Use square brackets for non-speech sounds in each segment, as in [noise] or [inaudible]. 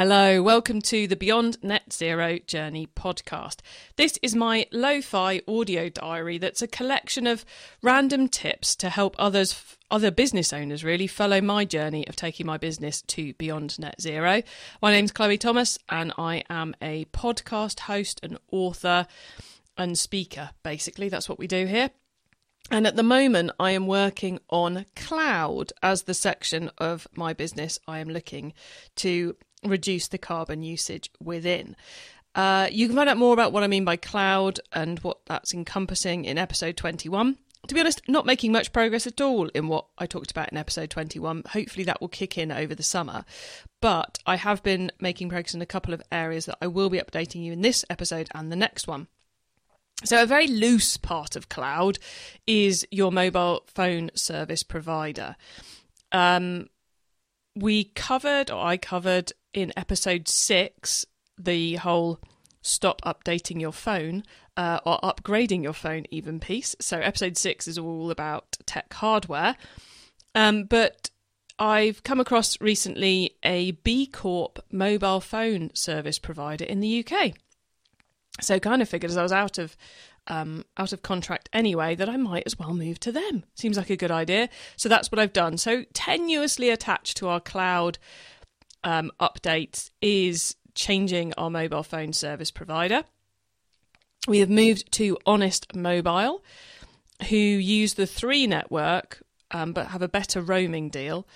Hello, welcome to the Beyond Net Zero Journey podcast. This is my lo fi audio diary that's a collection of random tips to help others, other business owners really, follow my journey of taking my business to beyond net zero. My name's Chloe Thomas, and I am a podcast host and author and speaker, basically. That's what we do here. And at the moment, I am working on cloud as the section of my business I am looking to reduce the carbon usage within. Uh, you can find out more about what I mean by cloud and what that's encompassing in episode 21. To be honest, not making much progress at all in what I talked about in episode 21. Hopefully, that will kick in over the summer. But I have been making progress in a couple of areas that I will be updating you in this episode and the next one. So, a very loose part of cloud is your mobile phone service provider. Um, we covered, or I covered in episode six, the whole stop updating your phone uh, or upgrading your phone even piece. So episode six is all about tech hardware. Um, but I've come across recently a B Corp mobile phone service provider in the UK. So kind of figured as I was out of um, out of contract anyway that I might as well move to them. Seems like a good idea. So that's what I've done. So tenuously attached to our cloud um, updates is changing our mobile phone service provider. We have moved to Honest Mobile, who use the three network um, but have a better roaming deal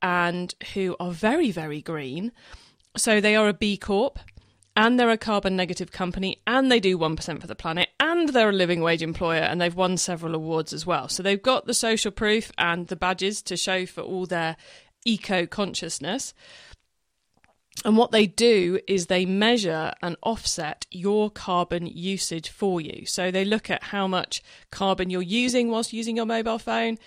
and who are very, very green. So they are a B Corp and they're a carbon negative company and they do 1% for the planet and they're a living wage employer and they've won several awards as well. So they've got the social proof and the badges to show for all their eco consciousness. And what they do is they measure and offset your carbon usage for you. So they look at how much carbon you're using whilst using your mobile phone,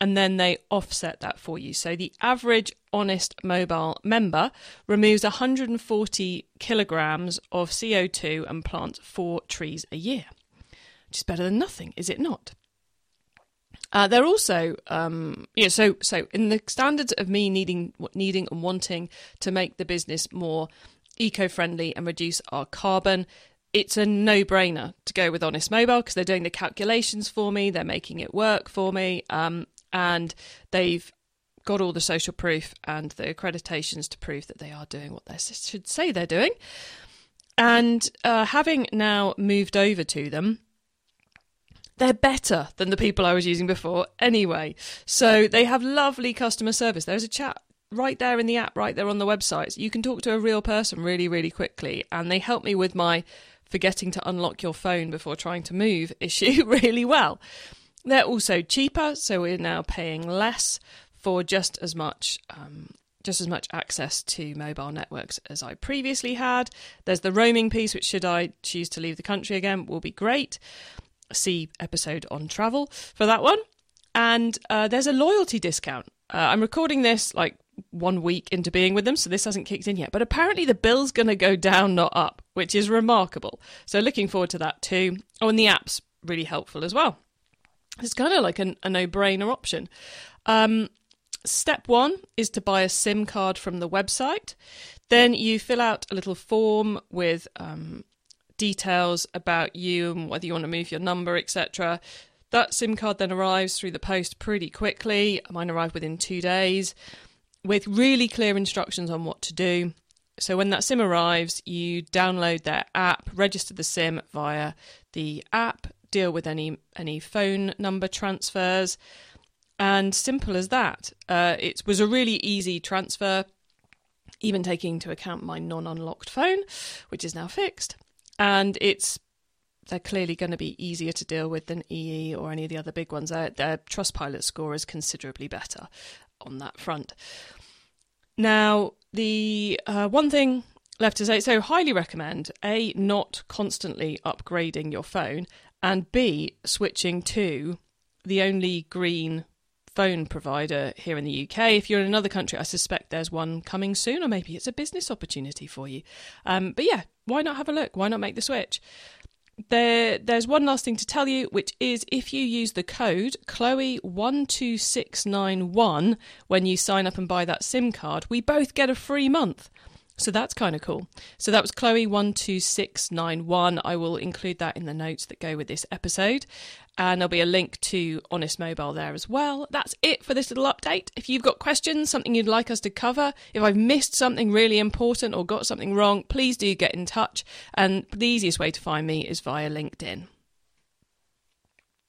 and then they offset that for you. So the average honest mobile member removes 140 kilograms of CO2 and plants four trees a year, which is better than nothing, is it not? Uh, they're also, um, you know, so so in the standards of me needing needing and wanting to make the business more eco-friendly and reduce our carbon. It's a no-brainer to go with Honest Mobile because they're doing the calculations for me, they're making it work for me, um, and they've got all the social proof and the accreditations to prove that they are doing what they should say they're doing. And uh, having now moved over to them, they're better than the people I was using before anyway. So they have lovely customer service. There's a chat right there in the app, right there on the website. You can talk to a real person really, really quickly. And they help me with my forgetting to unlock your phone before trying to move [laughs] issue really well. They're also cheaper, so we're now paying less for just as much um, just as much access to mobile networks as I previously had. There's the roaming piece, which should I choose to leave the country again, will be great see episode on travel for that one. And uh, there's a loyalty discount. Uh, I'm recording this like one week into being with them, so this hasn't kicked in yet. But apparently the bill's going to go down, not up, which is remarkable. So looking forward to that too. Oh, and the app's really helpful as well. It's kind of like an, a no brainer option. Um, step one is to buy a SIM card from the website. Then you fill out a little form with um, details about you and whether you want to move your number, etc. That SIM card then arrives through the post pretty quickly. Mine arrived within two days with really clear instructions on what to do. So when that SIM arrives, you download their app, register the SIM via the app, deal with any any phone number transfers, and simple as that. Uh, it was a really easy transfer, even taking into account my non-unlocked phone, which is now fixed and it's they're clearly going to be easier to deal with than EE or any of the other big ones. Their, their Trustpilot score is considerably better on that front. Now, the uh, one thing left to say so, highly recommend A, not constantly upgrading your phone, and B, switching to the only green phone provider here in the UK. If you're in another country, I suspect there's one coming soon, or maybe it's a business opportunity for you. Um, but yeah, why not have a look? Why not make the switch? There, there's one last thing to tell you, which is if you use the code Chloe12691 when you sign up and buy that SIM card, we both get a free month. So that's kind of cool. So that was Chloe12691. I will include that in the notes that go with this episode. And there'll be a link to Honest Mobile there as well. That's it for this little update. If you've got questions, something you'd like us to cover, if I've missed something really important or got something wrong, please do get in touch. And the easiest way to find me is via LinkedIn.